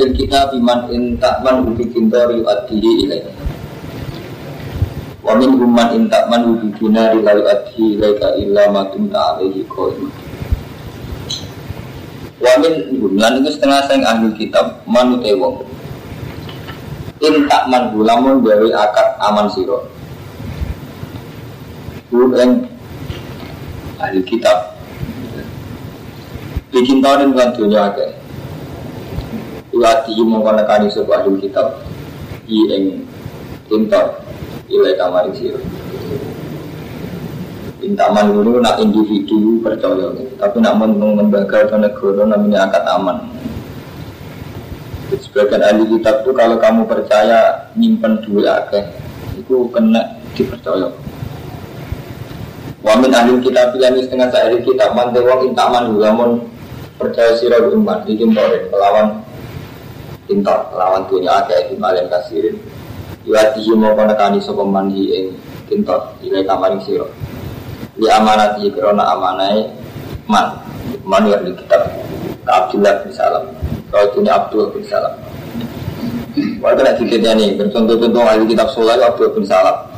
Bil kita biman intakman ubi kintori adhihi ilaih. Wa min humman intakman ubi dinari lalu adhihi ilaika illa matum ta'alehi qaimah Wa min humlan itu setengah sayang ahli kitab manute wong. Intakman gulamun dari akad aman siro Hu ahli kitab. Bikin tahun kan dunia ke Iwati mongkon nekani sebuah ahli kitab I ing tintor Ilai kamari siro Intaman dulu nak individu percaya. Tapi nak lembaga atau negara namanya akad aman. Sebagian ahli kitab itu kalau kamu percaya nyimpen duit akeh Itu kena dipercaya. Wamin ahli kitab yang setengah ahli kitab mantai intaman lamun percaya sirah umat di melawan tintor melawan dunia akeh di malam kasirin. Iwatihi mau konekani sopa manhi ing tintor ilai kamaring siro. Di amanati kerana amanai man. Man yang di kitab Abdullah bin Salam. Kalau ini Abdul bin Salam. Waktu nak dikitnya nih Bercontoh-contoh ahli kitab Soleh Abdul bin Salam.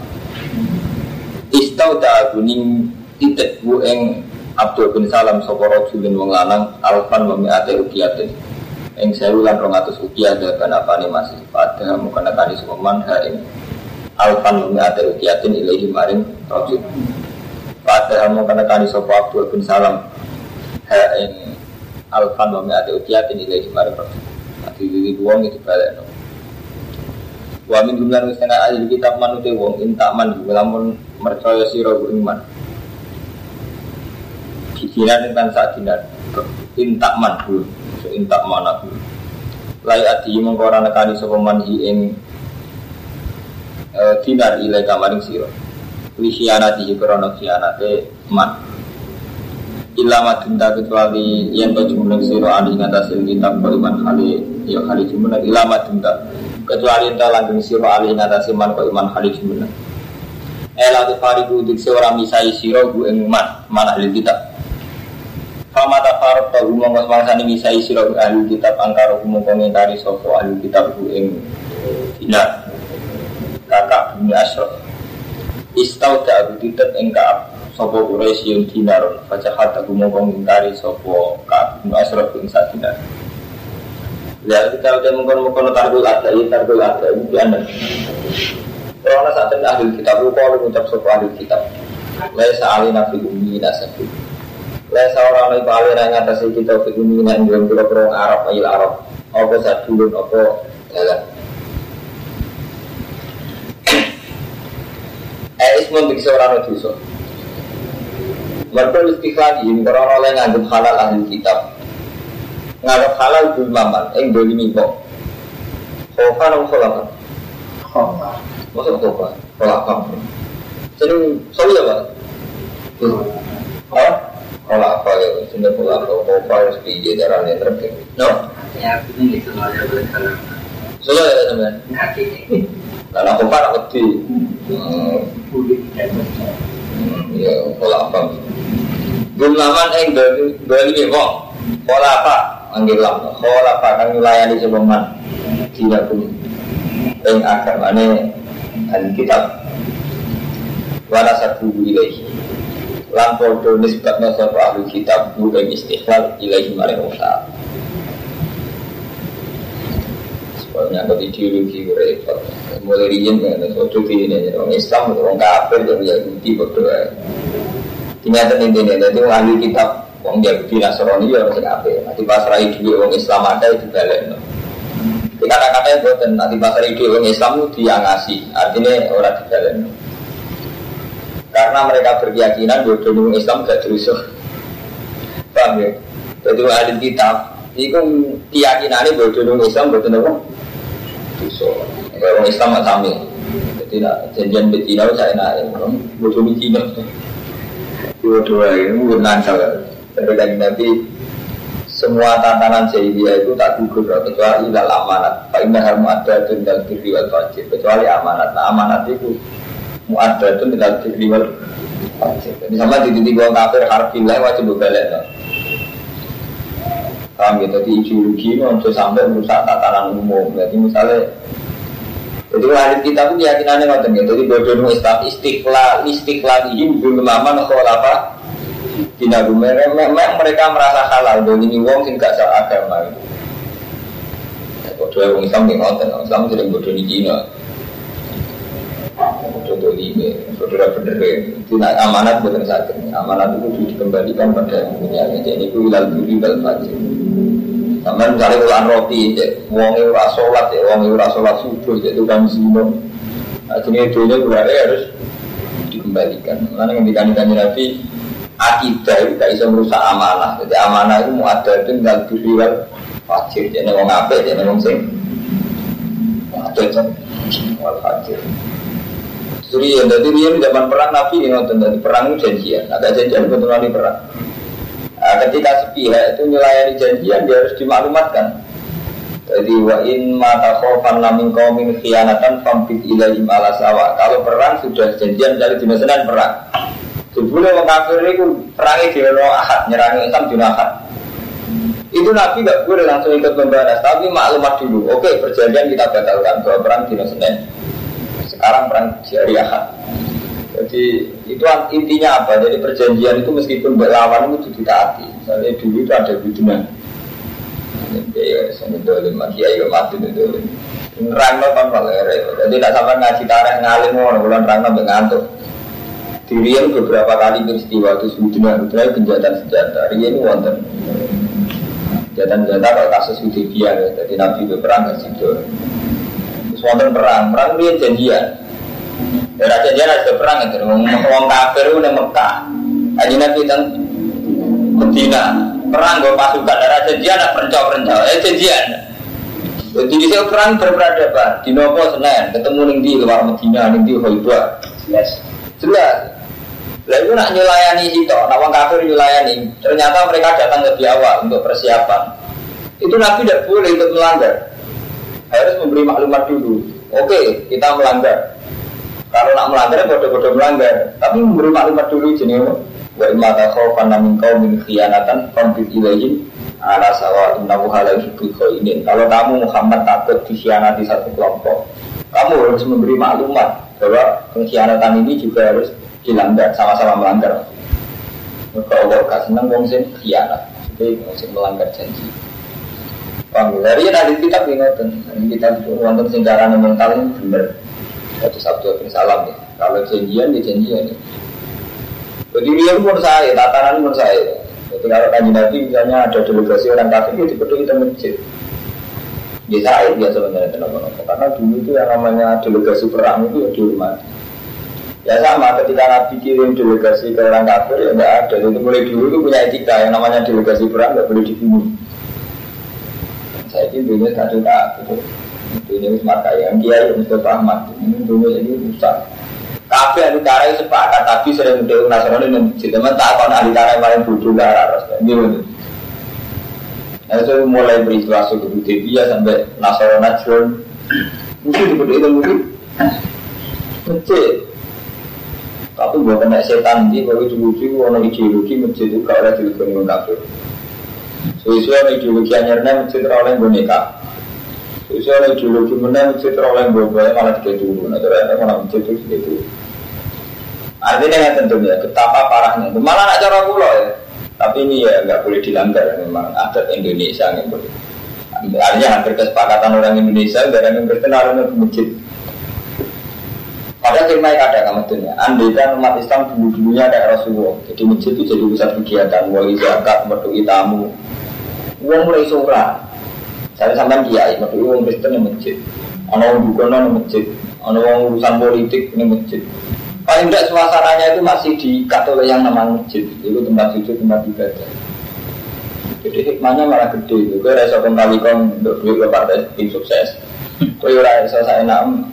Istau ta'aguning titik bu ing Abdul bin Salam sapa rajulin wong lanang alfan wa mi'ate ukiyatin ing sewu lan 200 ukiyah dan apane masih pada mukana kani sapa man ha ing alfan wa mi'ate ukiyatin ilahi maring rajul pada mukana kani sapa Abdul bin Salam ha alfan wa mi'ate ukiyatin ilahi maring rajul Nanti di wong itu balik no. Wa min jumlah setengah ahli kitab manute wong intaman lamun mercaya sira iman. Dikiran tentang saat dinar intakman dulu, so intakman aku. Lai adi mengkora nekani sapa man ing dinar ilai kamaring sira. Li khianati krana khianate man. Ilama dinta kecuali yang kau jumlah sira ali ngatasin kitab iman kali ya kali jumlah ilama dinta kecuali entah langgeng siro alih ngatasi man kok iman khalid jumlah Ela tu fariku dik seorang misai siro gu ing man man ahli kitab Fama tafarot ta umum wasmangsani misai siro gu ahli kitab angkaro umum komentari sopo ahli kitab gu ing dinar kakak bumi asrof Istau abu titet ing kaab sopo Quraisy yang dinar fajahat aku mau komentari sopo kaab bumi asrof ing saat dinar Ya kita udah mengkono-mengkono targul ada, ini targul ada, ini anda. Karena saat ini ahli kitab, lupa oleh mengucap sopa ahli kitab. Laisa ali nafi umi nasabi. Laisa orang lain paling yang atas kita fi umi yang dalam kira Arab, ayil Arab. Apa sadulun, apa? Jalan. Eh, ismun bagi seorang dosa. Mereka istiqlal ini, karena orang yang nganggap halal ahli kitab. Ngarep halal bil maman ing dolimi kok khofa nang khofa khofa maksud khofa khofa jadi sorry ya pak. Oh khola apa ya sini khola apa khofa harus piye caranya terpenting no. Ya ini itu aja boleh salah Solo ya teman. Lalu khofa nak wedi. Ya khola apa? Gulaman ing dolimi kok. Khola apa? anggilam khola pakang melayani sebeman tidak pun yang agamane dan kitab wala satu ilaihi lampau do nisbatnya sapa ahli kitab bukan istiqlal ilaihi maring Allah Soalnya aku ideologi repot Mulai riyen kan Soalnya ini Orang Islam Orang kafir Orang Yahudi Berdoa Tinggal ini Jadi ahli kitab Wong Yahudi Nasrani ya harus apa? Nanti pasrai dulu wong Islam ada itu balik. Kata-kata itu nanti pasrai dulu wong Islam itu dia ngasih. Artinya orang di balik. Karena mereka berkeyakinan bahwa wong Islam gak terusuh. Paham ya? Jadi ahli kitab itu keyakinannya bahwa wong Islam betul terusuh. Wong Islam sama. Jadi janjian betina saya naik. Bodoh betina. Dua-dua ini bukan nansal dari kajian Nabi semua tantangan jahiliyah itu tak gugur kecuali ilal amanat. Pak Indah ada dan diri wal wajib kecuali amanat. Nah amanat itu muadatun dan diri wal sama di titik gua kafir harfilah wajib berbalik. Paham gitu, jadi ideologi itu bisa sampai merusak tatanan umum. Jadi misalnya jadi hadis kita pun keyakinannya ngoten gitu. Jadi bodoh Islam istiqlal istiqlal ini belum lama nol apa tidak memang mereka merasa halal dan ini wong sing gak agama itu. Bodoh orang Islam yang ngoten, Islam tidak bodoh di Cina. Bodoh ini, bodoh bener itu nak amanat bukan sakit. Amanat itu dikembalikan pada yang punya. Jadi itu ilal budi bal fajr. Sama misalnya ulan roti, wong itu rasolat ya, wong rasolat subuh, itu kan zino. Jadi itu berarti harus dikembalikan. Karena yang dikandungkan Nabi, akidah itu gak bisa merusak amanah. Jadi amanah itu mau ada itu tinggal budi fajir jadi wong ape jadi wong sing ada wal fajir Ya, jadi dia zaman perang Nabi yang nonton dari perang itu janjian, ada janjian betul di perang. Nah, ketika sepihak itu melayani janjian dia harus dimaklumatkan. Jadi wa in mata khofan lamin kaumin khianatan fampit ilaihim ala sawa. Kalau perang sudah janjian dari di perang. Sebelum orang kafir itu perangi di ahad, nyerangi Islam di ahad. Itu Nabi nggak boleh langsung ikut membalas, tapi maklumat dulu. Oke, perjanjian kita batalkan bahwa perang di Senin. Sekarang perang Ahad. Jadi itu intinya apa? Jadi perjanjian itu meskipun berlawan itu ditaati. Misalnya dulu itu ada kiai mati. Rangno kan. Jadi tidak sampai ngaji tareh ngalim mau bulan rangno ngantuk. Dirian beberapa kali peristiwa itu sebetulnya itu penjatan senjata. Rian wonten. Jatan-jatan kalau kasus Hudibiyah ya, jadi Nabi berperang ke situ. Wonten perang, perang dia janjian. Ya janjian ada perang itu, ngomong kafir udah Mekah. Aja Nabi dan Medina, perang gue pasukan darah janjian ada perencau-perencau, eh janjian. Jadi di perang berperadaban, di Nopo Senin, ketemu nih di luar Medina, nih di Hoiba. Yes. Jelas, lah itu nak nyulayani itu, nak orang kafir nyulayani. Ternyata mereka datang lebih awal untuk persiapan. Itu Nabi tidak boleh ikut melanggar. Harus memberi maklumat dulu. Oke, kita melanggar. Kalau nak melanggar, bodoh-bodoh melanggar. Tapi memberi maklumat dulu jenis wa imma takhafan min qaumin khianatan fambit ilaihim ala sawa innahu halal ini. Kalau kamu Muhammad takut dikhianati satu kelompok, kamu harus memberi maklumat bahwa pengkhianatan ini juga harus dilanggar sama-sama melanggar maka Allah gak seneng wong sing khianat jadi wong sing melanggar janji Paham. Dari nanti kita ingatkan kita wonten sing carane mental ini bener. Satu sabtu bin salam nih kalau janjian ya janjian nih jadi dia pun saya tatanan pun saya. Jadi kalau kaji nabi misalnya ada delegasi orang kafir ya dibetul kita masjid. Ya saya biasa sebenarnya kenapa karena dulu itu yang namanya delegasi perang itu ya dihormati. Ya sama ketika Nabi kirim delegasi ke orang kafir ya enggak ada. Itu mulai dulu itu punya etika. Yang namanya delegasi perang nggak boleh dibunuh. Saya ini dunia satu tak itu. Dunia semata yang kiai Mustafa Ahmad ini dunia ini rusak. Kafe ahli tarai sepakat tapi sering udah nasional masjid. Teman tak kau ahli tarai paling bodoh lah harus gimana? Nah itu mulai peristiwa suku Hudibiyah sampai nasional John. Mungkin di itu mungkin. Masjid tapi buat kena setan ini kalau lucu ono ideologi masjid itu oleh dileboni wong kafir. Sesuai ono ideologi anyarnya masjid oleh boneka. Sesuai ono ideologi mana oleh boboe malah tiga dulu. Nah terus ada malah masjid itu tiga dulu. Artinya yang tentunya betapa parahnya. Malah nak cara pulau ya. Tapi ini ya nggak boleh dilanggar memang adat Indonesia nggak boleh. Artinya hampir kesepakatan orang Indonesia dari yang berkenal dengan masjid Padahal firman ada kamu dunia. Andai kan umat Islam dulu dulunya kayak Rasulullah. Jadi masjid itu jadi pusat kegiatan. Wali zakat, berdui tamu. Uang mulai surah. Saya sampai kiai, berdui uang Kristen yang masjid. Ada uang bukan yang masjid. Ada uang urusan politik yang masjid. Paling tidak suasananya itu masih diikat oleh yang namanya masjid. Itu tempat sujud, tempat ibadah. Jadi hikmahnya malah gede. Gue rasa kembali kan untuk duit ke partai tim sukses. Gue rasa saya enak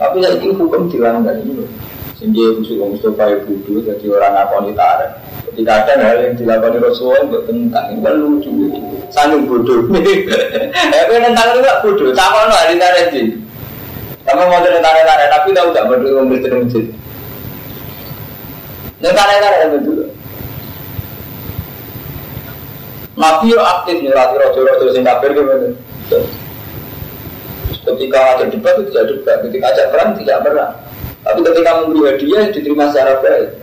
tapi ya itu hukum dilanggar ini loh. Sehingga Om Mustafa Budu jadi orang ngakoni tarik. Ketika ada hal yang dilakukan Rasulullah untuk tentang ini kan lucu. Sanggup bodoh. Kan tentang itu gak bodoh. Sama no hari sih. Kamu mau jadi tarik-tarik tapi tahu gak bodoh Om Mustafa masjid. Yang tarik-tarik betul. Nabi yo aktif nyurati rojo-rojo sing kafir gitu. Ketika ada debat itu tidak debat, ketika ajak perang tidak perang. Tapi ketika memberi hadiah diterima secara baik.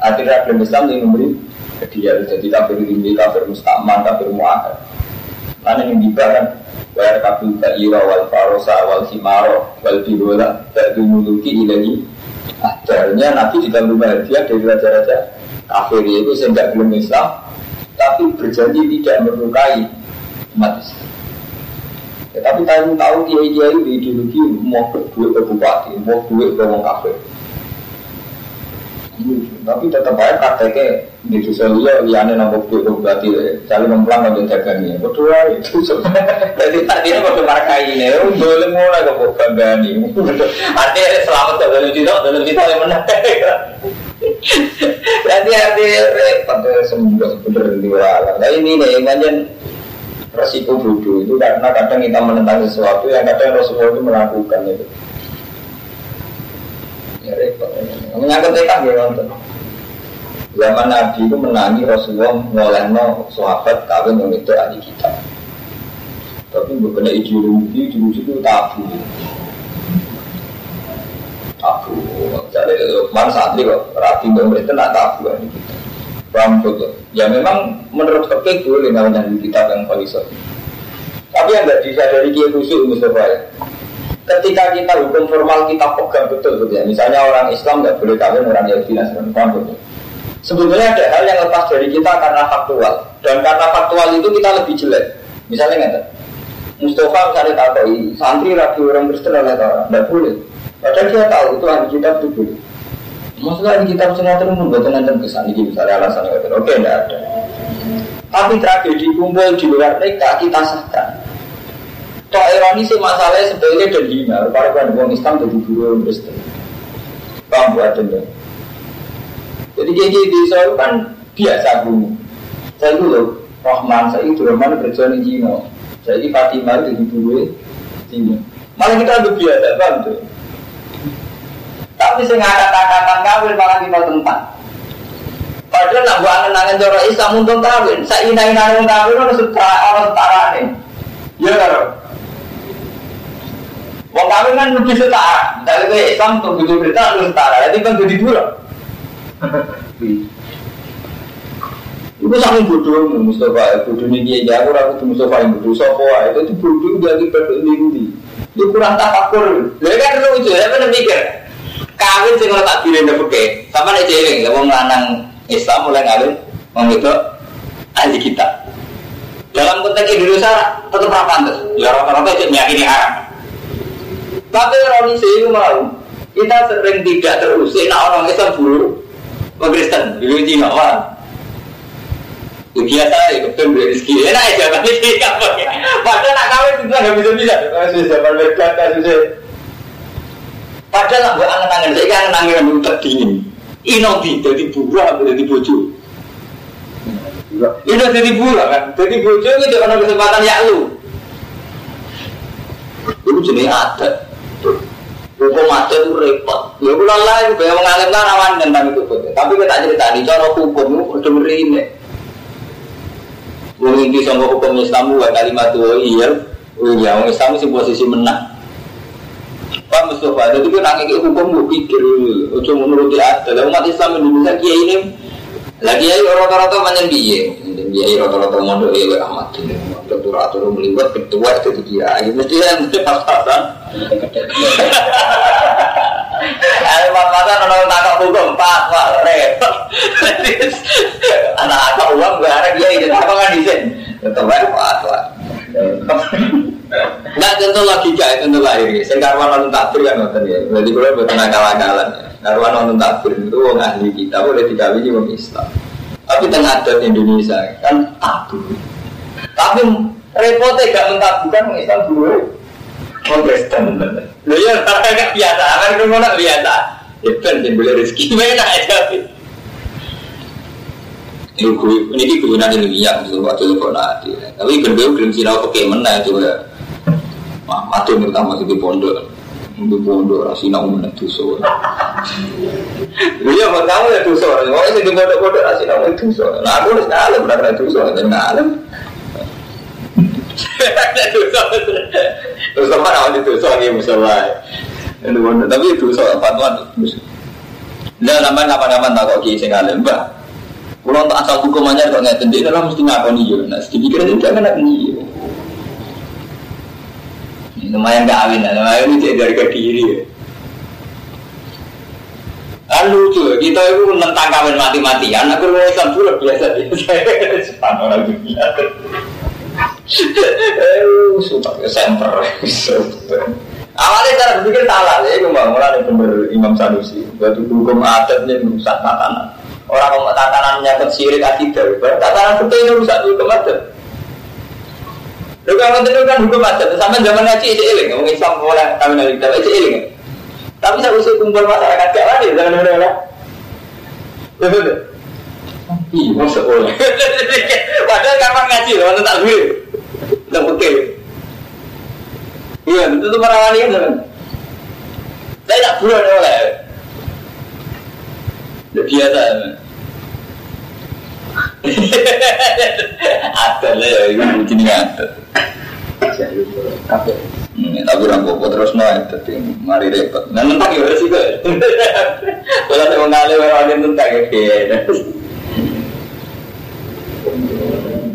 Akhirnya belum Islam yang memberi hadiah jadi kafir ini kafir mustaman, kafir muahad. Mana yang dibahas Bayar kabul ta'ira wal farosa wal himaro wal birola Ba'du muluki ilahi Akhirnya Nabi juga hadiah dari raja-raja kafir itu sehingga belum Islam Tapi berjanji tidak melukai umat Islam. Ya, Tapi tahu tahu kiai kiai di ideologi mau duit ke bupati, mau duit ke orang kafir tapi tetap aja prakteknya di desa dia liane nombor duit berarti cari memplang untuk dagangnya. Berdua itu jadi tadi ini waktu markai ini boleh mulai ke banggaan ini artinya selamat dalam cita dalam cita yang menang. Jadi artinya repot semua sebenarnya di nah ini nih yang resiko bodoh. Itu karena kadang kita menentang sesuatu yang kadang Rasulullah itu melakukan itu ya menyangkut tekad ya nonton. Zaman Nabi itu menangi Rasulullah ngolehno sahabat kawin yang itu ahli kita tapi bukan ideologi ideologi itu tabu. Tabu. Jadi mana santri kok rapi pemerintah nak tabu ahli kita paham betul? Ya memang menurut fakir boleh namanya kitab yang valisor tapi yang tidak disadari kiai khusus Mustafa ya ketika kita hukum formal kita pegang betul gitu ya. Misalnya orang Islam nggak boleh kawin orang Yahudi dan gitu. Sebetulnya ada hal yang lepas dari kita karena faktual dan karena faktual itu kita lebih jelek. Misalnya nggak Mustafa misalnya tahu santri rapi orang Kristen oleh orang nggak boleh. Padahal dia tahu itu ahli kitab itu boleh. Maksudnya ahli kitab semua terus membuat nanti kesan ini misalnya alasan yang oke tidak ada. Tapi tragedi kumpul di luar mereka kita sahkan. Tok ironi sih masalahnya sebetulnya dan hina. Para kan orang Islam jadi guru Kristen. Paham buat ya? Jadi kayak gitu saya kan biasa guru. Saya dulu Rahman saya itu Rahman kerja di Cina. Saya di Fatimah jadi guru Cina. Malah kita lebih biasa paham tuh. Tapi saya kata-kata kawin malah kita tentang. Padahal nak buat angen-angen jorok Islam untuk kawin. Saya ina-ina kawin orang setara orang setara nih. Ya? Wong kawin kan lebih setara. Dari ke Islam butuh berita lebih setara. Jadi kan jadi dua. Itu sangat bodoh Mustafa. Bodoh ini dia jago. Aku tuh Mustafa yang bodoh. Sopo itu tuh bodoh jadi berlindi. Itu kurang tafakur. Lalu kan lucu. Ya kan mikir. Kawin sih kalau tak pilih udah pakai. Sama nih cewek. Lalu melanang Islam mulai kawin. Mengikut ahli kita. Dalam konteks Indonesia tetap rapantes. Ya rata-rata itu meyakini haram. Tapi orang itu mau kita sering tidak terusik. Nah orang Islam dulu, orang Kristen, dulu Cina. Itu biasa ya, kebetulan beli rezeki. Enak aja, tapi tidak pakai. Padahal nak kawin itu nggak bisa bisa. Masih zaman mereka kasusnya. Padahal nggak angen-angen, saya kan angen-angen untuk dingin. Inobi, jadi buruh, jadi bojo. Ini jadi buruh kan, jadi bojo itu ada kesempatan ya lu. Itu jenis adat. Hukum mati itu repot. Ya kula lah itu kayak mengalir kan awan tentang itu. Tapi kita cerita di cara hukum itu udah merine. Wong iki sangka hukum Islam wa kalimat wa iya. Oh iya, wong Islam sih posisi menang. Pak Mustafa, jadi kita nangis hukum gue pikir, ojo menuruti adat. Umat Islam Indonesia kiai ini lagi ya rata-rata banyak biaya, biaya rata-rata mondok ya amat ini. Turatur melibat ketua jadi kiai, mesti yang mesti pas-pasan. Ada pas-pasan orang tangkap hukum pas, wah repot. Anak apa uang gak ada kiai, jadi apa kan desain? Tetap aja pas, wah. Nah tentu logika itu tentu lahir. Saya karwan nonton takbir kan nonton ya. Jadi kalau buat nakal-nakalan. Karwan nonton takbir itu orang ahli kita boleh dikawin orang Islam. Tapi tengah adat Indonesia kan tabu. Tapi repotnya gak mentabukan orang Islam dulu. Orang Kristen. Lo ya karena gak biasa. Kan itu mana biasa. Ya kan jadi boleh rezeki. Mana aja. Ini kegunaan ilmiah gitu waktu itu nanti. Tapi kedua belum sih tahu oke mana itu ya. Mati pertama itu pondok. Di pondok rasina umum itu so. Iya, buat kamu ya dosa. Mau ini di bodoh-bodoh nasi kamu itu dosa. Nah aku harus ngalim, benar-benar dosa, dan ngalim. Dosa, dosa mana itu dosa nih musola. Tapi itu fatwa dosa. Nah, namanya kapan-kapan tak kok kisah ngalim, mbak. Kalau tak asal hukumannya kok nggak tentu, dalam mesti ngakoni. Nah, sedikit itu jangan nak nih. Lumayan gak awin, lumayan ini dari ke ya. Kan lucu, kita itu tentang kawin mati-matian, aku mau Islam dulu biasa biasa. Sepan orang dunia. Eh, sumpah ya semper. Awalnya cara berpikir salah, ya itu bang, mulai bener Imam Sanusi. Batu hukum adat ini rusak tatanan. Orang mau tatanan menyangkut sirik akidah, tatanan kita ini rusak hukum adat. Lu kan itu kan hukum adat, sama zaman ngaji isi iling, ngomong Islam mulai kawin lagi, tapi isi iling. Tapi saya usul kumpul masyarakat gak wani, jangan mana-mana. Ya. Iya, masuk oleh. Padahal kapan ngaji, waktu tak gue. Tidak oke. Iya, itu tuh merawani kan. Saya tak bulan oleh. Udah biasa. Ada lah ya, ini mungkin nggak ada. Tapi orang kok terus naik, tapi mari repot. Nah, tentang ya sih kok. Kalau saya mengalih orang tentang ya,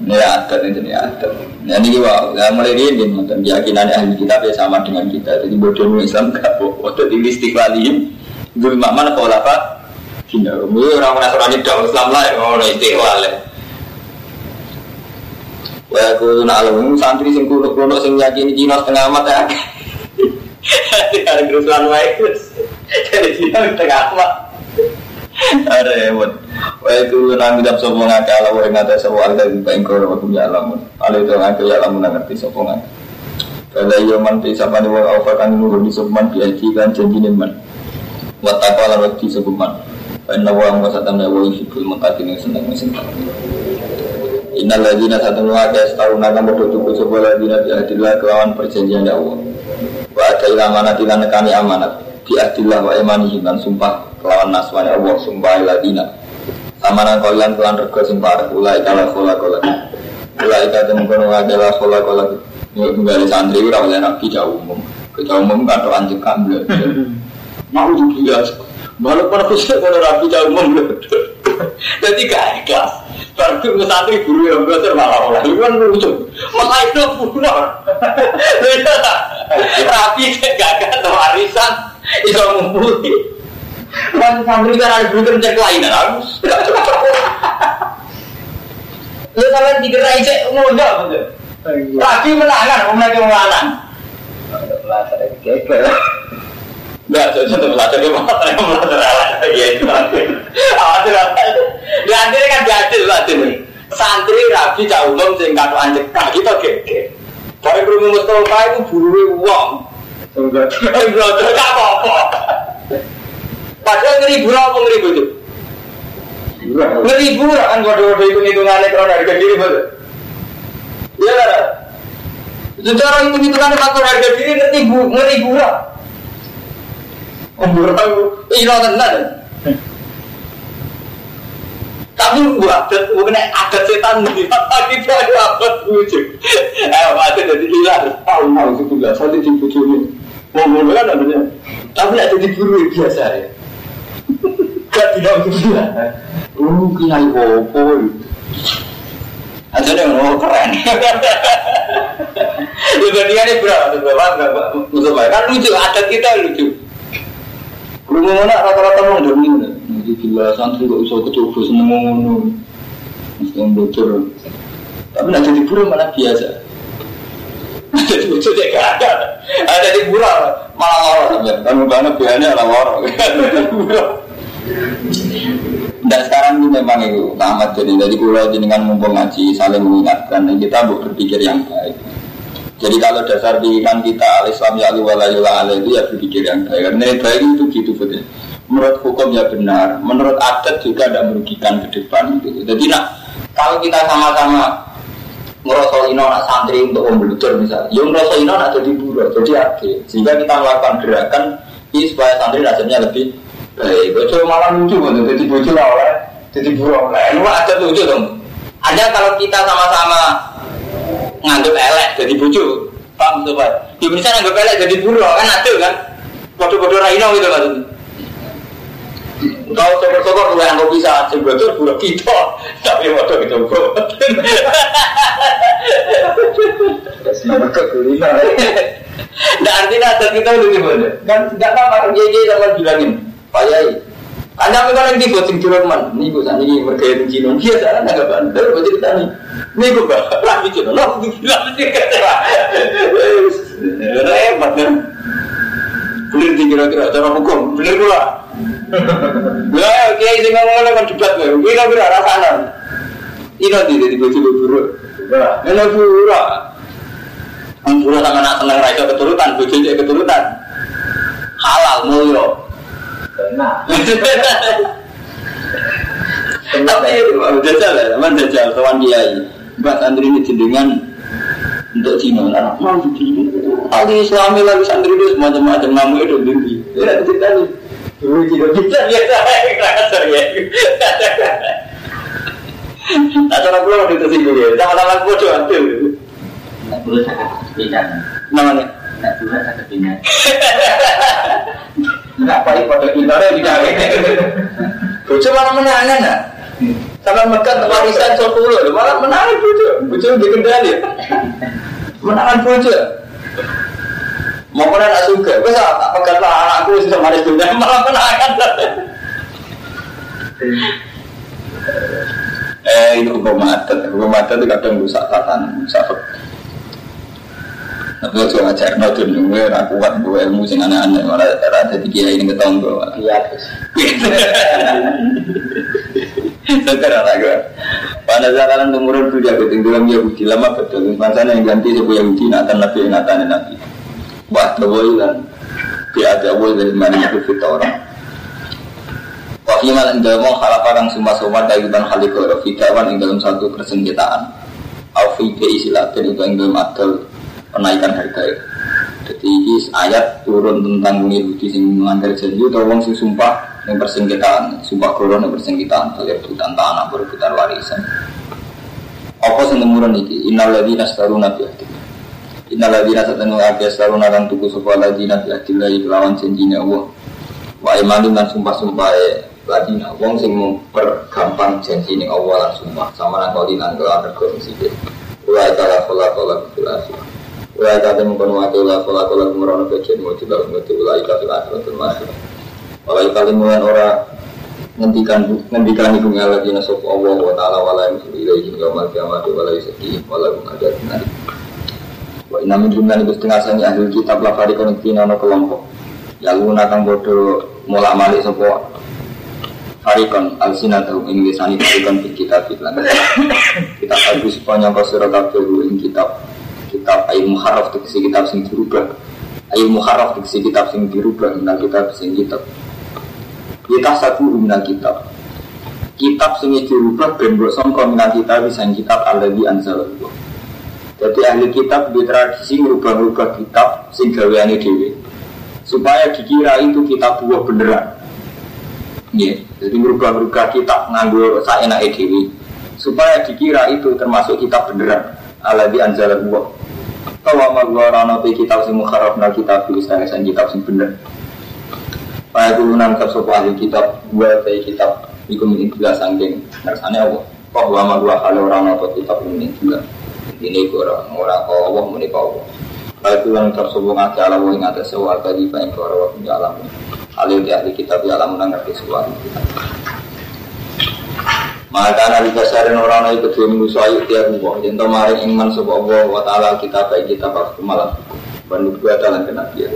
ini adat ini adat. Nah ini wow, nah, mulai ini dan keyakinan ahli kita ya sama dengan kita. Jadi bodoh Islam gak bodoh. Jadi istiqlalihim Dulu mana kalau apa? Kina, orang orang Nasrani dong Islam lah, orang istiqlal ya. Wah, aku nak alam santri sing kuno kuno sing yakini Cina setengah amat ya. Ada kerusuhan baik terus. Jadi Cina setengah amat. Ada hebat. Wah itu nanti dapat sopo ngake ala wa ing atas sopo ada di baing kono aku ya alamun. Ala itu ngake ya alamun ngerti sopo ngake. Kalau iya man ti sapa ni wong alfa kan nurun di sopo man biaji kan janjine man. Wa taqwa lan wedi sopo man. Wa inna wa wa satana wa yuhibbul muttaqin seneng sing Innal ladzina satunu aka setahun akan bodoh tuku sopo ladzina bi kelawan perjanjian ya Allah. Wa ada amanat ilan nekani amanat bi ahdillah wa imanihi dan sumpah kelawan naswani Allah sumpah ladina sama nang kalian kelan rego sing ulai kala kola kola ulai kata mengkono adalah kola kola ya kembali santri ora oleh nabi jauh umum. Kita umum kan tuh anjing kamble mau juga walaupun aku sih kalau rapi jauh umum jadi gak ikhlas. Baru santri guru yang belajar malah oleh. Itu kan lucu. Malah itu bunuh rapi gak ada warisan. Iso ngumpuli Kan santri kan ada berikut cek lain, harus. Lu sampai dikira cek muda betul. Lagi menangan, mau mereka menangan. Belajar dari kekel. Enggak, contoh belajar di mana? Belajar alat. Iya itu itu. Di antara kan belajar nih. Santri rabi cak umum sing kado anjek. Nah kita keke. Dari kerumuh Mustafa itu buru uang. Enggak. Belajar gak apa-apa. Padahal ngeribu apa ngeribu itu? Ngeribu kan waduh-waduh itu hitungannya kalau harga diri betul. Iya kan? Secara itu hitungannya faktor harga diri ngeribu, ngeribu lah. Umur tahu, iya tenan. Tapi buat adat, mungkin adat setan di mata kita ada apa lucu. Eh, ada jadi hilang. Tahu tahu itu juga saya di bujuni. Mau mulai kan adanya. Tapi ada di buru biasa ya. Gak tidak bisa. Oh, kiai opo. Aja deh, oh keren. Itu dia nih berapa tuh bapak musuh kan lucu, adat kita lucu. Rumah mana rata-rata mau demi Jadi gila santri kok bisa kecoba seneng ngono. Mesti bocor. Tapi nak jadi burung malah biasa. Jadi bocor dia gak ada. Ada di burung malah lorong. Kan karena biasanya lah lorong. Dan sekarang ini memang itu tamat jadi dari pulau dengan mumpung ngaji saling mengingatkan dan kita berpikir yang baik. Jadi kalau dasar pikiran kita al Islam ya Allah itu ya berpikir yang baik. Karena baik itu gitu betul. Menurut hukum ya benar, menurut adat juga tidak merugikan ke depan. Gitu. Jadi nak kalau kita sama-sama merasa ino nak santri untuk memblutur misalnya, yang merasa ino nak jadi buruh, jadi. Sehingga kita melakukan gerakan ini supaya santri nasibnya lebih Eh, bojo malah lucu kan, jadi bojo lah oleh, jadi buruk lah. Lu ada lucu dong. Ada kalau kita sama-sama nganggep elek jadi bojo, paham tuh pak? Di Indonesia nganggep elek jadi buruk kan ada kan? Bodoh-bodoh Raino gitu maksudnya. Kau sokor-sokor mulai anggap bisa sebetulnya buruk kita, tapi waktu itu buruk. Mereka kuliner. Nah artinya ada kita udah gimana? Kan nggak apa-apa, dia sama bilangin, Pak Yai. Anda kan yang di voting di Roman, nih gue sana ini mereka yang Cina biasa kan nggak bandel, gue cerita nih, nih gue bah, lagi Cina, lo gue bilang sih kata, repot kan? Bener di kira-kira cara hukum, bener pula. Ya, oke, sih ngomong kan debat gue, kira-kira rasanya. Ini nanti jadi gue coba buruk, ini buruk. Yang sama nak seneng raisa keturutan, bojone keturutan. Halal mulio. Nah. Tapi jajal ya, teman jajal kawan kiai. Mbak santri ini jenengan untuk Cina lah. Mau. Ali Islami lagi santri itu semacam-macam namu itu tinggi. Ya cerita nih. Dulu Cina bisa biasa kasar ya. Nah, cara pulau waktu itu ya. Sama-sama bodoh hampir. Tidak perlu saya kepindah. Namanya? Tidak perlu saya kepindah. Enggak baik pada kita tidak Bojo malah menangan nah. Sama mekat warisan sepuluh, malah menangan bojo. Bojo dikendali. Menangan bojo. Mau kena nak suka, bisa tak pegat lah anakku sudah manis dunia malah menangan. eh itu hukum adat, hukum adat itu kadang rusak tatan, rusak tapi ojo ngajar no tuh gue aku kuat gue ilmu sing aneh-aneh malah ada di kiai ini ketong gue. Iya. Sekarang lagi. Pada zaman temurun tuh jago dalam Yahudi lama betul. Masanya yang ganti sebuah Yahudi natan nabi natan nabi. Wah terwoi kan. Biada woi dari mana itu kita orang. Wafiman yang dalam halapan semua-semua dari dan halikor fitawan yang dalam satu persengketaan. Alfide isilatin itu yang dalam adal penaikan harga itu. Jadi ini ayat turun tentang Yahudi sing melanggar janji atau wong sing sumpah yang persengketaan, sumpah koron yang persengketaan, rebutan tanah, berebutan warisan. Apa sing temurun iki? Innal ladzina astaruna bi ahdillah. Innal ladzina satanu akeh astaruna kang tuku sapa ladzina bi ahdillah kelawan janjine Allah. Wa imanu lan sumpah-sumpah ladina wong sing mempergampang janjine Allah lan sumpah sama nang kalian kelawan rego sing sithik. Wa ta'ala khala khala bil Wa kata mengkono waktu la kola kola kemerono kecil mau juga mengerti ulai kafir akhirat termasuk. Walai kali mulan ora ngendikan ngendikan iku ngalati nasop Allah wa taala wala yusul ilaihi yaumil qiyamati wala yusdi wala ada nari. Wa inna min jumlah itu setengah sani ahli kitab la fari konektina no kelompok. Ya luna kang bodo mulak malik sopo Farikon al-sina tahu ing lisani farikon bil kitab lan. Kita bagus sepanjang kosiro kabeh ing kitab kitab ayat muharraf tegesi kitab sing dirubah. Ayat muharraf tegesi kitab sing dirubah minal kitab sing kitab. Kita satu minal kitab. Kitab sing dirubah ben mbok sangka minal kitab sing kitab alladzi anzalallahu. Jadi ahli kitab di tradisi merubah-rubah kitab sing gaweane dhewe. Supaya dikira itu kitab buah beneran. Yeah. jadi merubah-rubah kitab nganggo saenake dhewe. Supaya dikira itu termasuk kitab beneran. Alladzi anzalallahu Kawa magwarana pe kitab sing mukharrafna kitab fi istana kitab sing bener. Pak turunan ke sopa ahli kitab dua pe kitab iku min juga sangking nersane Allah. Kok wa magwa kale ora ana kitab min juga. Ini ora ora kok Allah muni kok Allah. Pak turunan ke sopa ngake ala wa ing sewa tadi pa ing ora wa alam. Alil di ahli kitab ya alam ngerti sewa kitab. Maka nabi kasarin orang nabi kedua minggu soal tiap minggu. Jento maring iman sebuah Allah wa ta'ala kita baik kita pas malam. Bandung dua dalam kenabian.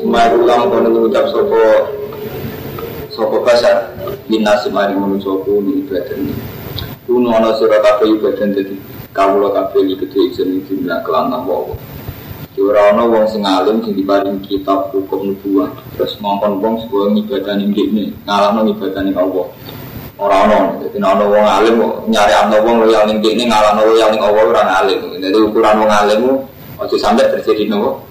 Semua ulang kono mengucap sopo sopo kasar. Bina semari ini ibadah ini. Kuno ana sira kabeh ibadah dadi kawula kabeh iki kedhe ijen iki kelan Allah. Ora wong sing alim sing kitab hukum nubuah terus ngongkon wong sebuah ibadah ning ngene ngalahno ibadah ning Allah. Orang-orang, jadi nono wong alim nyari amno wong loyal ning kene ngalahno loyal ning Allah ora alim. Jadi ukuran wong alim ojo sampai terjadi nopo.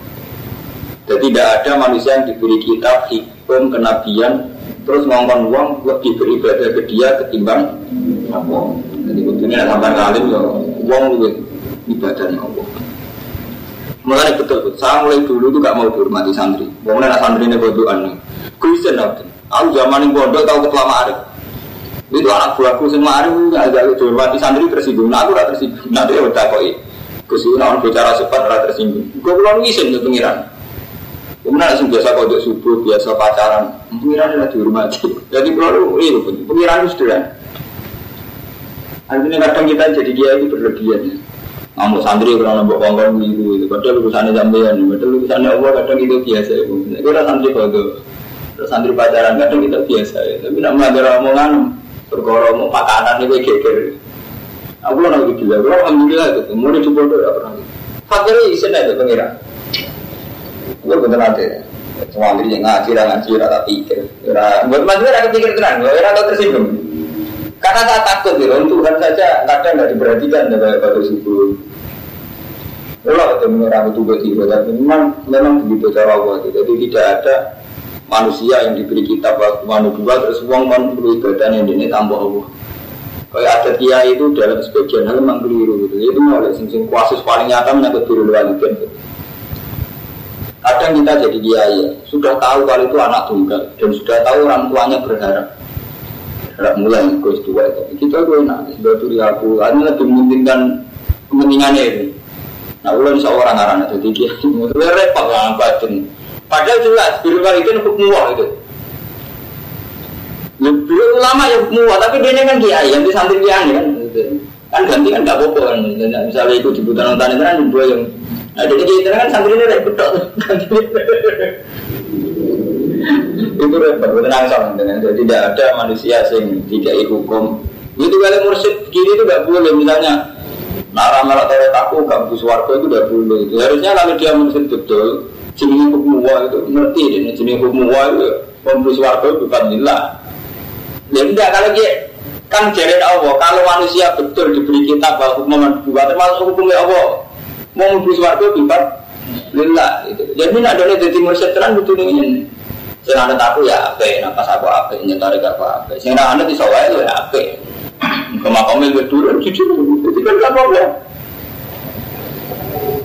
Jadi tidak ada manusia yang diberi kitab hukum kenabian terus ngomong uang lebih beribadah ke dia ketimbang Allah. Jadi kudunya sampai ngalim ya uang lebih ibadahnya Allah. Mulai betul betul. Saya mulai dulu tuh gak mau dihormati santri. Nak santri ini bodohan. Kuisen aku. Aku zaman ini bodoh tahu ketua ma'arif. Itu anak buahku semua ma'arif nggak ada dihormati santri tersinggung. Nah aku gak tersinggung. Nanti ya udah koi. Kusin orang bicara cepat ora tersinggung. Gue pulang ngisen ke pengiran. Kemudian langsung biasa kode subuh, biasa pacaran. Pengiran adalah dihormati. Jadi pulau itu pengiran itu sudah. Artinya kadang kita jadi dia itu berlebihan. Ya. Kamu santri pernah nambah kongkong gitu, padahal urusannya jambean, padahal urusannya Allah kadang itu biasa ya. Kita santri kode, santri pacaran kadang kita biasa ya. Tapi nak mengajar omongan, perkara mau makanan itu geger. Aku lah lagi gila, aku alhamdulillah itu, mau dicoba tuh ya pernah. Fakirnya isen aja pengira. Gue bener nanti, semua diri yang ngaji, ngaji, rata pikir. Buat mas gue ada pikir tenang, gue rata tersinggung. Karena saya takut untuk Tuhan saja kadang nggak diperhatikan dari batu subuh. Allah itu menyerang itu tiba tapi memang memang begitu cara Allah. Jadi tidak ada manusia yang diberi kitab waktu manusia terus uang man perlu ibadah yang ini tambah Allah. Kayak ada dia itu dalam sebagian hal memang keliru gitu. Itu oleh sing sing kuasis paling nyata menyangkut diri luar gitu. Kadang kita jadi kiai sudah tahu kalau itu anak tunggal dan sudah tahu orang tuanya berharap. Berharap mulai gue tua itu. Kita gue enak sebetulnya aku. Ini lebih mementingkan kepentingannya ini. Nah, ulah bisa orang arana jadi dia itu repot lah batin. Padahal jelas biru itu hukum wah itu. Lebih ulama ya hukum wah, tapi dia kan kiai yang di santri kiai kan. Kan ganti kan gak apa-apa kan. Misalnya ikut di putaran tani kan dua yang Nah, jadi kita kan santri ini repot itu repot, tenang sama Jadi tidak ada manusia yang tidak hukum. Itu kalau mursyid kiri itu gak boleh misalnya Nah, malah tahu aku kampus warga itu udah boleh. Itu harusnya kalau dia mursyid betul, jenis hukum itu ngerti ini jenis hukum itu kampus warga bukan lillah. Ya enggak kalau dia kan jadi Allah kalau manusia betul diberi kitab bahwa hukum dua termasuk hukumnya Allah mau mlebu swarga bimbar lillah gitu. Jadi nak dene dadi mursyid tenan butuh ini. Sing ana aku ya ape, nak pas aku ape, nyentare gak ape. Sing ana ana iso wae ya ape. Kemakome wis turun jujur. Jadi kan gak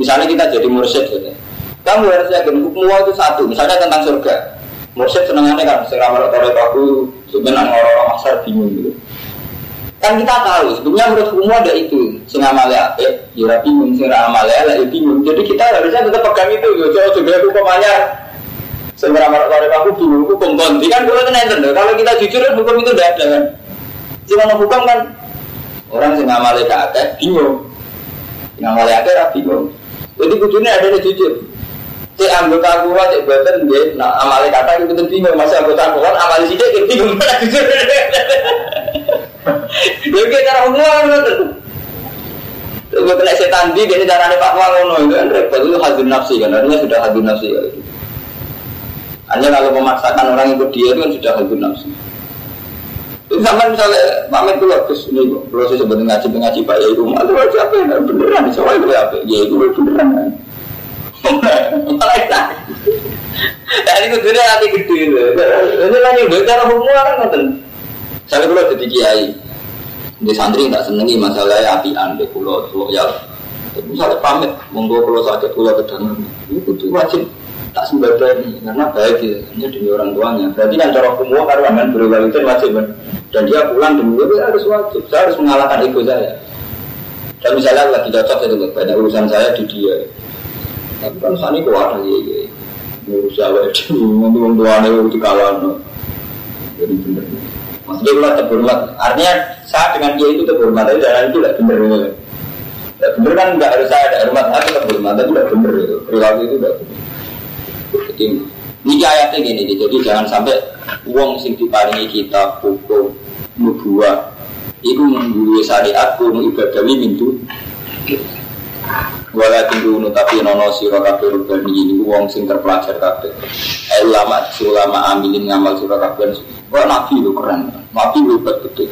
misalnya kita jadi mursyid, gitu. kamu harus yakin Allah itu satu. Misalnya tentang surga, mursyid senangannya kan, seramah torek aku sebenarnya orang-orang masar bingung gitu. Kan kita tahu sebetulnya menurut hukum ada itu, sing amale ape, ya bingung, sing amale lah ya bingung. Jadi kita harusnya tetap pegang itu, jauh juga hukumannya. Sing amale torek aku bingung, hukum konti kan kalau nenten Kalau kita jujur hukum itu tidak ada kan. Cuma hukum kan orang sing amale akeh bingung. Sing amale akeh bingung. Jadi kudunya ada yang jujur. Si anggota kuat, si badan, dia, nah amale kata itu bingung. Masih anggota kuat, amale sidik, bingung. Lagi cara umum kan betul. Gue kena setan di, ini caranya Pak Wang itu kan repot itu hadir nafsi kan, artinya sudah hadir nafsi ya. Hanya kalau memaksakan orang ikut dia itu kan sudah hadir nafsi. Itu sama misalnya pamit dulu terus ini kalau saya sebut ngaji ngaji Pak Yai rumah itu siapa yang beneran soalnya itu apa? Ya itu beneran. Malah itu. Dan itu sudah hati gede. Ini lagi cara hukum kan. Saya kalau jadi kiai, di santri tidak senengi masalahnya apian di pulau ya. Misalnya pamit, monggo pulau sakit pulau kedangan, itu kudu wajib tak sembadani karena baik ya, demi orang tuanya. Berarti kan cara hukum karena kan berwali itu wajib kan. Dan dia pulang demi itu harus wajib. Saya harus mengalahkan ego saya. Dan misalnya lagi cocok itu banyak urusan saya di dia. Tapi kan saat ini keluar lagi, ngurus saya, nanti orang tuanya itu kawan. Jadi benar. Maksudnya kalau terhormat, artinya saya dengan dia itu terhormat, tapi jalan itu tidak benar. Tidak benar kan nggak harus saya ada hormat, saya tetap hormat, tapi tidak benar. Perilaku itu tidak benar. Ini ayatnya gini, jadi jangan sampai Wong sing diparingi kitab hukum nubuah. Iku mengguru syariat kuno ibadawi mintu. Wala tinggu tapi nono siro kabeh rubani ini wong sing terpelajar kabeh. Ulama, ulama amilin ngamal siro kabeh. Wah nabi itu keren, nabi itu betul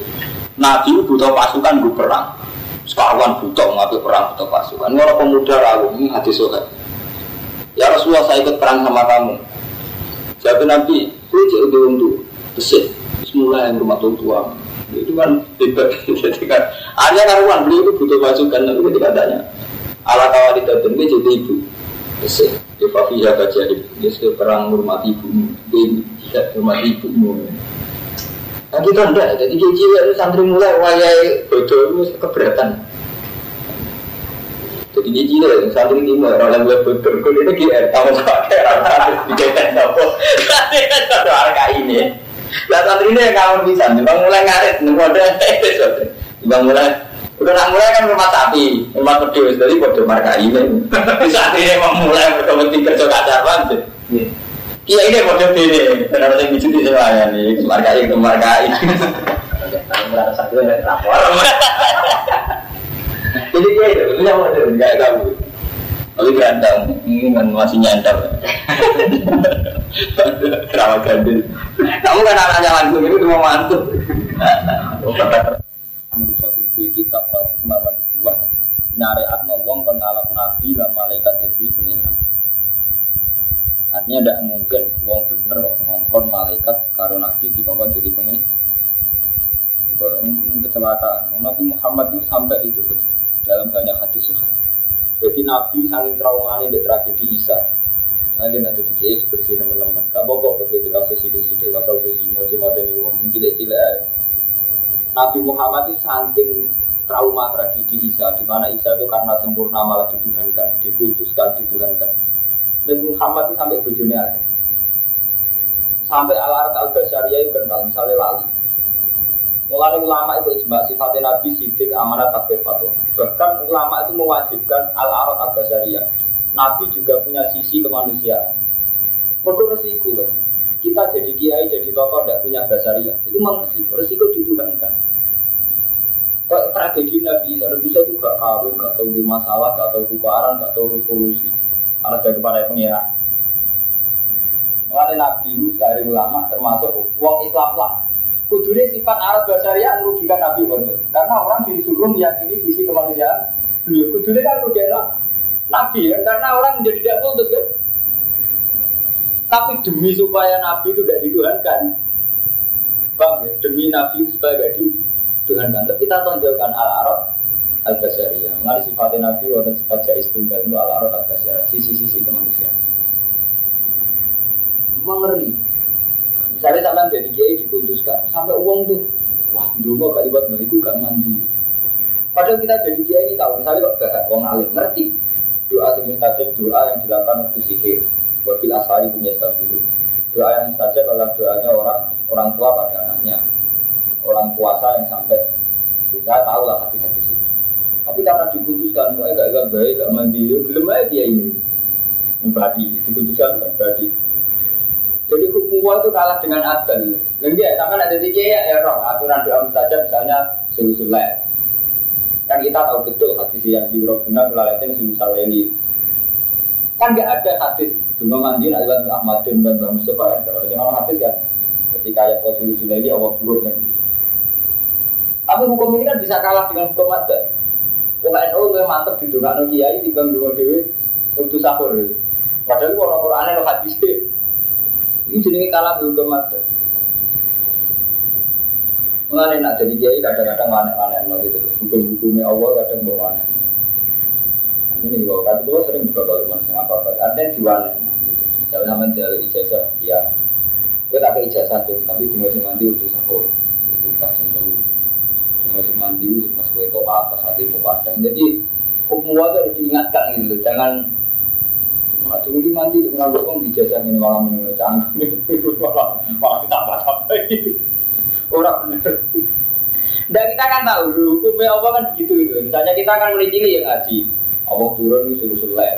Nabi itu butuh pasukan gue perang. Sekawan butuh ngapain perang butuh pasukan. Ini orang pemuda ragu, ini hati sohat Ya Rasulullah saya ikut perang sama kamu Jawab Nabi, gue cek udah untuk Besar, Bismillah yang rumah tua. Itu kan hebat. Jadi kan artinya karuan. Beliau itu butuh masukan tapi ketika tanya ala kawal itu dia jadi ibu. Besar, dia fafiha baca dia sudah perang hormat ibumu. Dia tidak hormat ibumu. Nah kita enggak, jadi cilik santri mulai wayai bodoh itu keberatan. Gigi cilik santri lima orang yang bodoh, kalau ini GR, kamu pakai rata di kita apa? Tapi kan ada harga ini. Lah santri ini yang kamu bisa, bang mulai ngarit, nunggu ada bang mulai Udah nak mulai kan rumah sapi, rumah pedus, jadi bodoh marka ini. Bisa ini emang mulai berkompetisi kerja kacar banget. Iya ini model ini, kenapa saya bicu di semuanya nih, markai markai. Kalau satu yang rapor. Jadi dia itu, punya model kayak kamu. Tapi berantem, ini kan masih nyandar. Kerawat gandil. Kamu kan anaknya langsung itu cuma mantu. Menurut sosial kitab maupun dua, nyariat ngomong pengalap nabi dan malaikat jadi pengiran. Artinya tidak mungkin wong bener ngongkon malaikat karo nabi di kongkon jadi pengen kecelakaan. Nabi Muhammad itu sampai itu dalam banyak hadis suhat. Jadi Nabi saling trauma ini tragedi Isa. Nanti nanti di bersih teman-teman. Gak bobo begitu kasus ini sih, kasus ini mau cuma ini wong cilik-cilik. Nabi Muhammad itu saking trauma tragedi Isa, di mana Isa itu karena sempurna malah dituhankan, dikultuskan, dituhankan. Nabi Muhammad itu sampai bojone ada. Sampai al-arat al-basyariyah itu kental, misalnya lali. Mulai ulama itu ijma sifatnya Nabi sidik amanat takbir fatwa. Bahkan ulama itu mewajibkan al-arat al-basyariyah. Nabi juga punya sisi kemanusiaan. Mereka resiko. Kita jadi kiai, jadi tokoh, tidak punya basaria. Itu memang resiko. Resiko dituhankan. Tragedi Nabi Isa, Nabi itu gak kawin, gak tahu di masalah, gak tahu tukaran, gak tahu revolusi. Karena dari para pengira. Mulai Nabi itu dari ulama termasuk uang Islam lah. Kudune sifat Arab Basaria merugikan Nabi Muhammad. Karena orang disuruh meyakini sisi kemanusiaan beliau. Kudune kan merugikan Nabi ya, karena orang menjadi tidak putus kan. Tapi demi supaya Nabi itu tidak dituhankan, bang ya, demi Nabi supaya tidak dituhankan. Tapi kita tonjolkan al-arab al-basariyah. Mengenai sifatnya Nabi wonten sifat jais tunggal itu al-arab al-basariyah. Sisi-sisi kemanusiaan. Mengeri. Misalnya sampai jadi kiai diputuskan, sampai uang tuh, wah dulu gak libat beliku gak mandi. Padahal kita jadi kiai ini tahu, misalnya kok gak uang alim ngerti? Doa yang mustajab doa yang dilakukan waktu sihir. Wabil asari punya stabilu doa yang mustajab adalah doanya orang orang tua pada anaknya. Orang puasa yang sampai kita tahu lah hati-hati sih. Tapi karena diputuskan mau gak baik gak mandi belum aja dia ini. Membadi diputuskan membadi jadi hukum itu kalah dengan adil. Dan dia sama ada tiga ya, ya roh aturan doa saja misalnya sulusulai. Kan kita tahu betul hadis yang di Rabbuna kelaletin sulusal ini. Kan nggak ada hadis cuma mandi lewat Ahmadun dan Bang Mustafa. Kalau orang hadis kan ketika ya sulusul ini Allah turun kan. Tapi hukum ini kan bisa kalah dengan hukum adat. Pokoknya NU lebih mantep di dunia kiai di bang dua dewi untuk sahur. Padahal orang Quran lo hadis ini jenis kalah juga mati. Mengenai nak jadi kiai kadang-kadang aneh-aneh no gitu. Hukum-hukumnya Allah kadang bawa aneh. Ini gue kan gue sering buka kalau masih apa apa. Artinya. Gitu. Misalnya sama jalan ijazah, ya. Gue tak ke ijazah tuh, tapi di musim mandi waktu sahur. Itu pas jam dulu. Di musim mandi pas gue toa pas hati mau padang. Jadi hukum Allah harus diingatkan gitu. Jangan Nah, dulu ini mandi dengan ngomong di jasa ini malah menurut canggih, malah malah kita apa sampai. Orang bener. Dan kita kan tahu hukumnya Allah kan begitu gitu. Misalnya kita akan mulai cilik ya ngaji. Allah turun itu suruh sulit.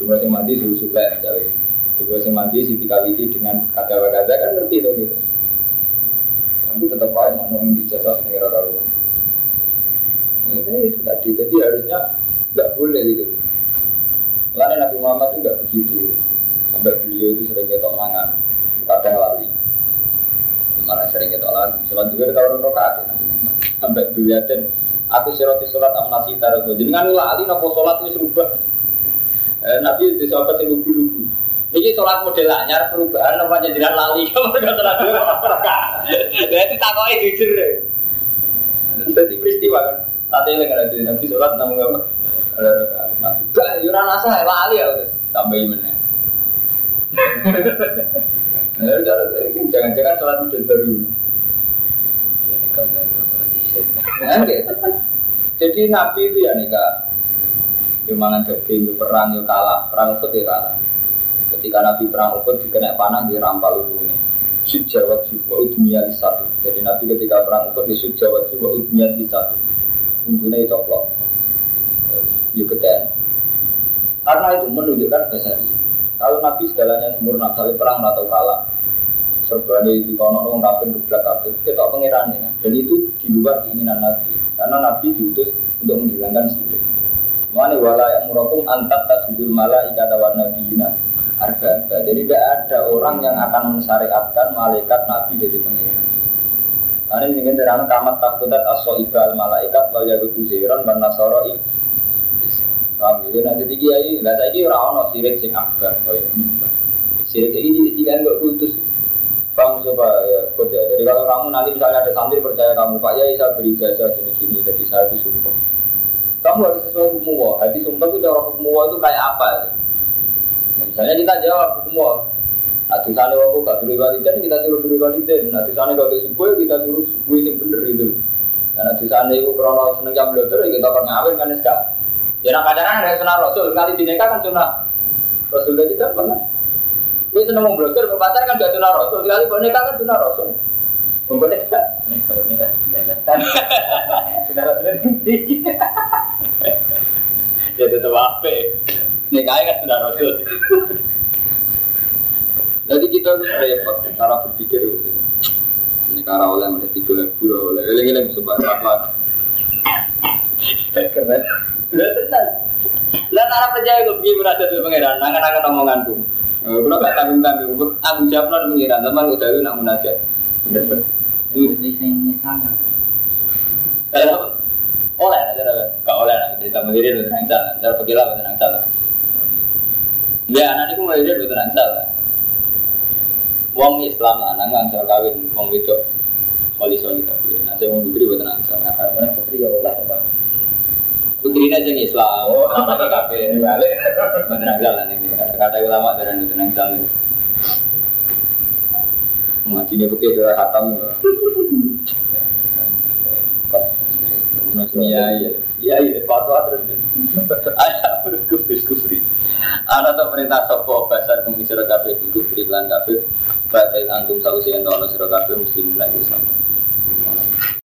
Coba sih mandi suruh sulit misalnya. Coba sih mandi si kawiti dengan kata-kata kan ngerti tuh gitu. itu tetap aja mana yang dijasa setengah karuan. Ini itu tadi, jadi harusnya nggak boleh gitu. Lain Nabi Muhammad itu nggak begitu. Sampai beliau itu sering ketok mangan, kadang lali. Gimana sering ketok lali? Sholat juga ada orang rokaat ya. Sampai beliau aku siroti sholat amnasi taruh. Jadi kan lali nopo sholat ini serubah. Eh, Nabi itu sahabat yang lugu-lugu. Ini sholat model anyar perubahan apa jadikan lali kamu udah sholat dulu Jadi takoi jujur deh. Jadi peristiwa kan. Tadi yang ada di Nabi sholat namun apa? Gak, yuran asa lali ya udah tambahin mana. Jangan-jangan sholat model baru. Nah, Jadi Nabi itu ya nih kak, Dimangan daging, perang, ya kalah, perang Uhud ya kalah. Ketika Nabi perang Uhud dikena panah di rampal ini. Sud Jawa Jiwa dunia di satu. Jadi Nabi ketika perang Uhud di Sud Jawa Jiwa dunia di satu. Unggulnya itu klok. Ya keten. Karena itu menunjukkan dasar Kalau Nabi segalanya sempurna, kali perang atau kalah, serba di kono orang kafir geblak kafir, kita pengirannya. Dan itu di luar keinginan Nabi. Karena Nabi diutus untuk menghilangkan sirik. Mana wala yang murakum antat mala ikata warna bina harga. Jadi tidak ada orang yang akan mensyariatkan malaikat Nabi jadi pengiran. Karena ini ingin terang kamat takutat aso ibal malaikat wal yagudu ziran ban nasoro Paham gitu nanti tiga ini, lah saya ini orang orang sirik sing akbar, sirik ini tiga enggak putus. Bang coba ya, kode. Jadi kalau kamu nanti misalnya ada santri percaya kamu Pak ya saya beri jasa gini-gini, jadi saya itu sumpah. Kamu harus sesuai hukum Allah. Hati sumpah itu cara hukum Allah itu kayak apa? Ya, misalnya kita jawab hukum Allah. Adu sana waktu gak suruh waliden kita suruh beri waliden. Adu sana gak subuh kita suruh subuh yang bener gitu. Dan adu sana itu krono seneng jam bloter kita akan ngawin kan sekarang. Ya nak pacaran ada sunnah Rasul, kali dinikah kan sunnah Rasul dari kan banget. Gue seneng mau blogger, pacar kan gak sunnah Rasul, kali nikah kan sunnah Rasul. Nikah, sunnah Rasul ini Ya tetap apa? Nikahnya kan sunnah Rasul. Jadi kita harus repot cara berpikir. Ini karena oleh yang tiga lebur oleh eleng-eleng sebab apa? Keren. Lah tenan. Lah cara percaya gue pergi merasa tuh pangeran, nangan-nangan omonganku. Kalau gak tanggung tanggung, jawab lah pangeran. Teman udah lu nak munajat. Itu di sini sangat. Oleh, gak oleh lah cerita mandiri lu tenang salah. Cara pergi lah tenang salah. Ya anak itu mulai dia tenang salah. Wong Islam anak nggak kawin, wong wedok soli soli tapi. Nah saya mau putri buat tenang salah. Karena putri ya oleh apa? Putri ini aja Islam, oh, apa kafe ini balik, tenang jalan ini. Kata ulama dari itu tenang jalan. Ngaji ini pakai dua hatam. Iya iya iya iya fatwa terus. Ayah berkufri kufri. Ada tak perintah sopo basar kumi sira kabeh kufri lan kabeh. Batil antum sausi ento ana sira kabeh muslimin Islam.